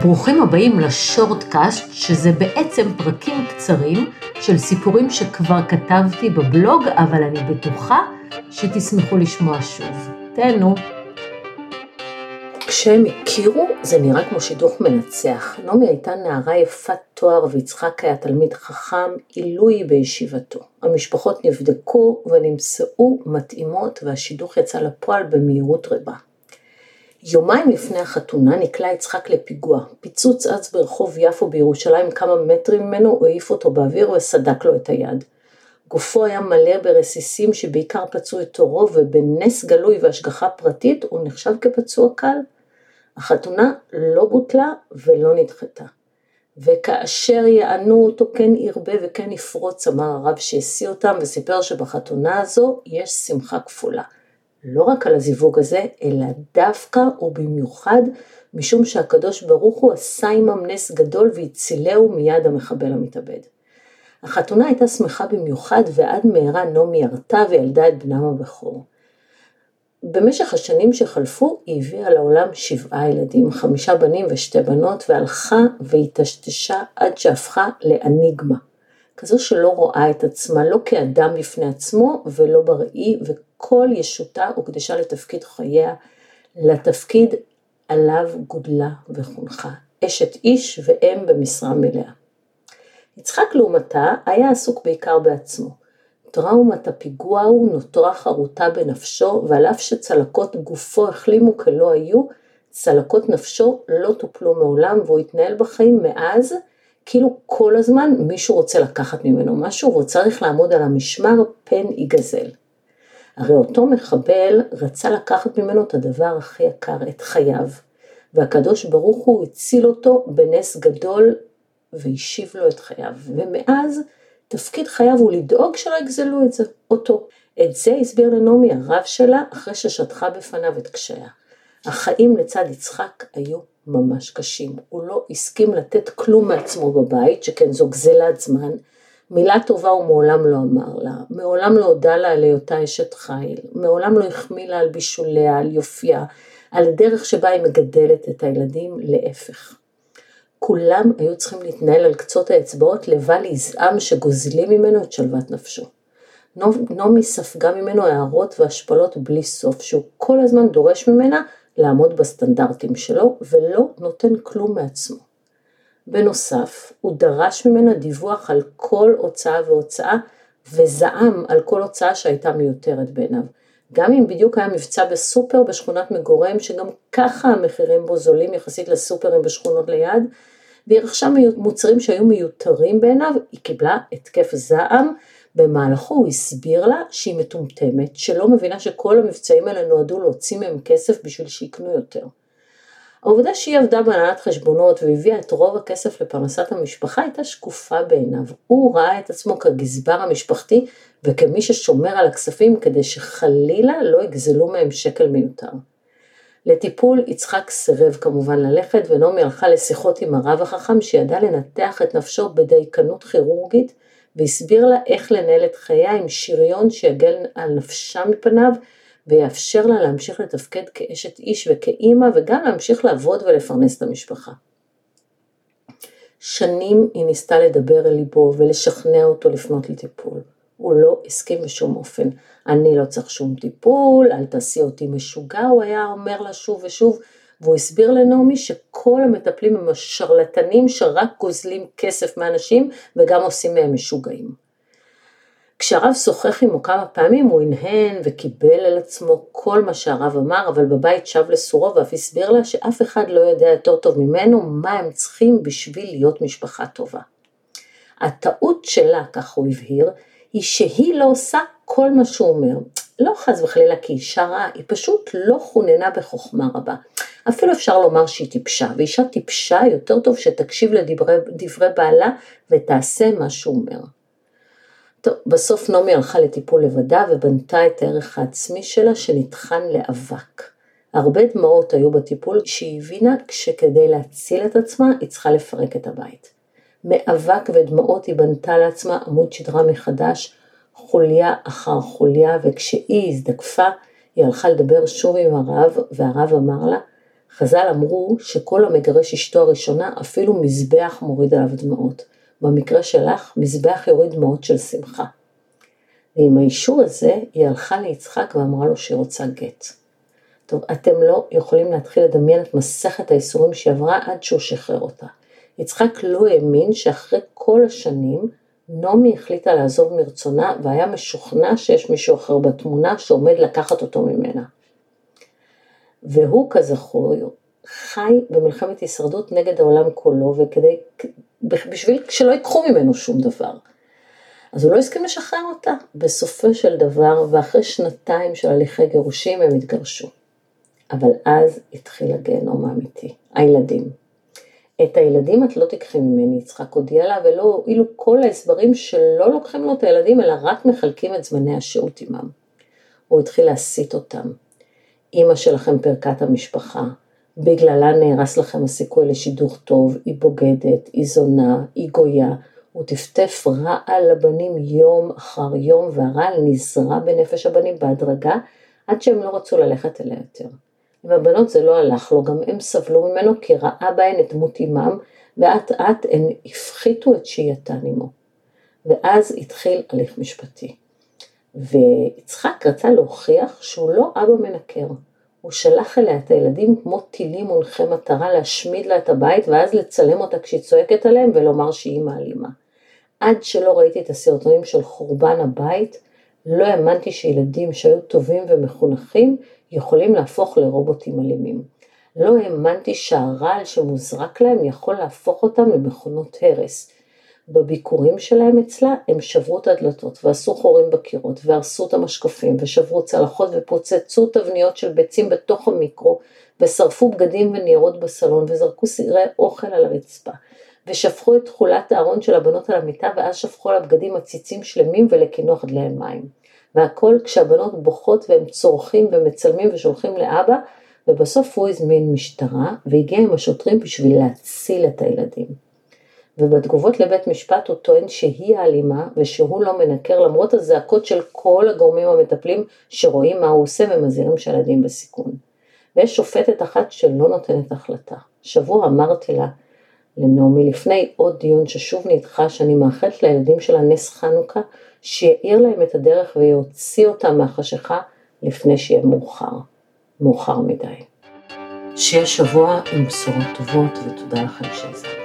ברוכים הבאים לשורטקאסט, שזה בעצם פרקים קצרים של סיפורים שכבר כתבתי בבלוג, אבל אני בטוחה שתשמחו לשמוע שוב. תהנו. כשהם הכירו, זה נראה כמו שידוך מנצח. נעמי הייתה נערה יפת תואר ויצחק היה תלמיד חכם, עילוי בישיבתו. המשפחות נבדקו ונמצאו מתאימות והשידוך יצא לפועל במהירות רבה. יומיים לפני החתונה נקלע יצחק לפיגוע. פיצוץ אץ ברחוב יפו בירושלים כמה מטרים ממנו, הוא העיף אותו באוויר וסדק לו את היד. גופו היה מלא ברסיסים שבעיקר פצעו את עורו, ובנס גלוי והשגחה פרטית הוא נחשב כפצוע קל. החתונה לא בוטלה ולא נדחתה. וכאשר יענו אותו כן ירבה וכן יפרוץ, אמר הרב שהשיא אותם וסיפר שבחתונה הזו יש שמחה כפולה. לא רק על הזיווג הזה, אלא דווקא ובמיוחד משום שהקדוש ברוך הוא עשה עמם נס גדול והצילהו מיד המחבל המתאבד. החתונה הייתה שמחה במיוחד ועד מהרה נעמי ירתה וילדה את בנם הבכור. במשך השנים שחלפו היא הביאה לעולם שבעה ילדים, חמישה בנים ושתי בנות, והלכה והיטשטשה עד שהפכה לאניגמה. כזו שלא רואה את עצמה לא כאדם בפני עצמו ולא בראי, וכל ישותה הוקדשה לתפקיד חייה, לתפקיד עליו גודלה וחונכה, אשת איש ואם במשרה מלאה. יצחק לעומתה היה עסוק בעיקר בעצמו. טראומת הפיגוע ההוא נותרה חרוטה בנפשו, ועל אף שצלקות גופו החלימו כלא היו, צלקות נפשו לא טופלו מעולם, והוא התנהל בחיים מאז, כאילו כל הזמן מישהו רוצה לקחת ממנו משהו, והוא צריך לעמוד על המשמר פן ייגזל. הרי אותו מחבל רצה לקחת ממנו את הדבר הכי יקר, את חייו, והקדוש ברוך הוא הציל אותו בנס גדול והשיב לו את חייו, ומאז תפקיד חייו הוא לדאוג שלא יגזלו את זה, אותו. את זה הסביר לנעמי הרב שלה אחרי ששטחה בפניו את קשיה. החיים לצד יצחק היו ממש קשים. הוא לא הסכים לתת כלום מעצמו בבית, שכן זו גזלת זמן. מילה טובה הוא מעולם לא אמר לה, מעולם לא הודה לה על היותה אשת חיל, מעולם לא החמיא לה על בישוליה, על יופייה, על הדרך שבה היא מגדלת את הילדים, להפך. כולם היו צריכים להתנהל על קצות האצבעות לבל יזעם שגוזלים ממנו את שלוות נפשו. נעמי ספגה ממנו הערות והשפלות בלי סוף, שהוא כל הזמן דורש ממנה לעמוד בסטנדרטים שלו ולא נותן כלום מעצמו. בנוסף, הוא דרש ממנה דיווח על כל הוצאה והוצאה וזעם על כל הוצאה שהייתה מיותרת בעיניו. גם אם בדיוק היה מבצע בסופר בשכונת מגוריהם, שגם ככה המחירים בו זולים יחסית לסופרים בשכונות ליד, והיא רכשה מוצרים שהיו מיותרים בעיניו, היא קיבלה התקף זעם, במהלכו הוא הסביר לה שהיא מטומטמת, שלא מבינה שכל המבצעים האלה נועדו להוציא מהם כסף בשביל שיקנו יותר. העובדה שהיא עבדה בהנהלת חשבונות והביאה את רוב הכסף לפרנסת המשפחה הייתה שקופה בעיניו. הוא ראה את עצמו כגזבר המשפחתי וכמי ששומר על הכספים כדי שחלילה לא יגזלו מהם שקל מיותר. לטיפול יצחק סירב כמובן ללכת ונעמי הלכה לשיחות עם הרב החכם שידע לנתח את נפשו בדייקנות כירורגית והסביר לה איך לנהל את חייה עם שריון שיגן על נפשה מפניו ויאפשר לה להמשיך לתפקד כאשת איש וכאימא וגם להמשיך לעבוד ולפרנס את המשפחה. שנים היא ניסתה לדבר אל ליבו ולשכנע אותו לפנות לטיפול. הוא לא הסכים בשום אופן. אני לא צריך שום טיפול, אל תעשי אותי משוגע, הוא היה אומר לה שוב ושוב, והוא הסביר לנעמי שכל המטפלים הם השרלטנים שרק גוזלים כסף מאנשים וגם עושים מהם משוגעים. כשהרב שוחח עמו כמה פעמים הוא הנהן וקיבל על עצמו כל מה שהרב אמר, אבל בבית שב לסורו ואף הסביר לה שאף אחד לא יודע יותר טוב ממנו מה הם צריכים בשביל להיות משפחה טובה. הטעות שלה, כך הוא הבהיר, היא שהיא לא עושה כל מה שהוא אומר. לא חס וחלילה כי אישה רעה, היא פשוט לא חוננה בחוכמה רבה. אפילו אפשר לומר שהיא טיפשה, ואישה טיפשה יותר טוב שתקשיב לדברי בעלה ותעשה מה שהוא אומר. טוב, בסוף נעמי הלכה לטיפול לבדה ובנתה את הערך העצמי שלה שנטחן לאבק. הרבה דמעות היו בטיפול שהיא הבינה שכדי להציל את עצמה היא צריכה לפרק את הבית. מאבק ודמעות היא בנתה לעצמה עמוד שדרה מחדש, חוליה אחר חוליה, וכשהיא הזדקפה, היא הלכה לדבר שוב עם הרב, והרב אמר לה, חז"ל אמרו שכל המגרש אשתו הראשונה אפילו מזבח מוריד עליו דמעות. במקרה שלך, מזבח יוריד דמעות של שמחה. ועם האישור הזה, היא הלכה ליצחק ואמרה לו שהיא רוצה גט. טוב, אתם לא יכולים להתחיל לדמיין את מסכת האיסורים שהיא עברה עד שהוא שחרר אותה. יצחק לא האמין שאחרי כל השנים, נעמי החליטה לעזוב מרצונה והיה משוכנע שיש מישהו אחר בתמונה שעומד לקחת אותו ממנה. והוא כזכור חי במלחמת הישרדות נגד העולם כולו וכדי, בשביל שלא ייקחו ממנו שום דבר. אז הוא לא הסכים לשחרר אותה. בסופו של דבר, ואחרי שנתיים של הליכי גירושים, הם התגרשו. אבל אז התחיל הגיהנום האמיתי, הילדים. את הילדים את לא תיקחי ממני, יצחק הודיע לה, ולא הועילו כל ההסברים שלא לוקחים לו את הילדים, אלא רק מחלקים את זמני השהות עמם. הוא התחיל להסיט אותם. אמא שלכם פירקה את המשפחה, בגללה נהרס לכם הסיכוי לשידוך טוב, היא בוגדת, היא זונה, היא גויה, הוא טפטף רעל לבנים יום אחר יום, והרעל נזרע בנפש הבנים בהדרגה, עד שהם לא רצו ללכת אליה יותר. עם הבנות זה לא הלך לו, גם הם סבלו ממנו כי ראה בהן את דמות אמם, ואט אט הן הפחיתו את שהייתן עמו. ואז התחיל הליך משפטי. ויצחק רצה להוכיח שהוא לא אבא מנקר. הוא שלח אליה את הילדים כמו טילים מונחי מטרה להשמיד לה את הבית ואז לצלם אותה כשהיא צועקת עליהם ולומר שהיא מעלימה. עד שלא ראיתי את הסרטונים של חורבן הבית, לא האמנתי שילדים שהיו טובים ומחונכים יכולים להפוך לרובוטים אלימים. לא האמנתי שהרעל שמוזרק להם יכול להפוך אותם למכונות הרס. בביקורים שלהם אצלה הם שברו את הדלתות ועשו חורים בקירות והרסו את המשקפים ושברו צלחות ופוצצו תבניות של ביצים בתוך המיקרו ושרפו בגדים וניירות בסלון וזרקו סדרי אוכל על הרצפה ושפכו את תכולת הארון של הבנות על המיטה ואז שפכו על הבגדים עציצים שלמים ולקינוח דלי מים. והכל כשהבנות בוכות והם צורכים ומצלמים ושולחים לאבא ובסוף הוא הזמין משטרה והגיע עם השוטרים בשביל להציל את הילדים. ובתגובות לבית משפט הוא טוען שהיא האלימה ושהוא לא מנקר למרות הזעקות של כל הגורמים המטפלים שרואים מה הוא עושה ומזהירים שהילדים בסיכון. ויש שופטת אחת שלא נותנת החלטה. שבוע אמרתי לה, לנעמי לפני עוד דיון ששוב נדחה שאני מאחלת לילדים שלה נס חנוכה שיאיר להם את הדרך ויוציא אותם מהחשיכה לפני שיהיה מאוחר, מאוחר מדי. שיהיה שבוע עם בשורות טובות ותודה לכם שהזמנתם.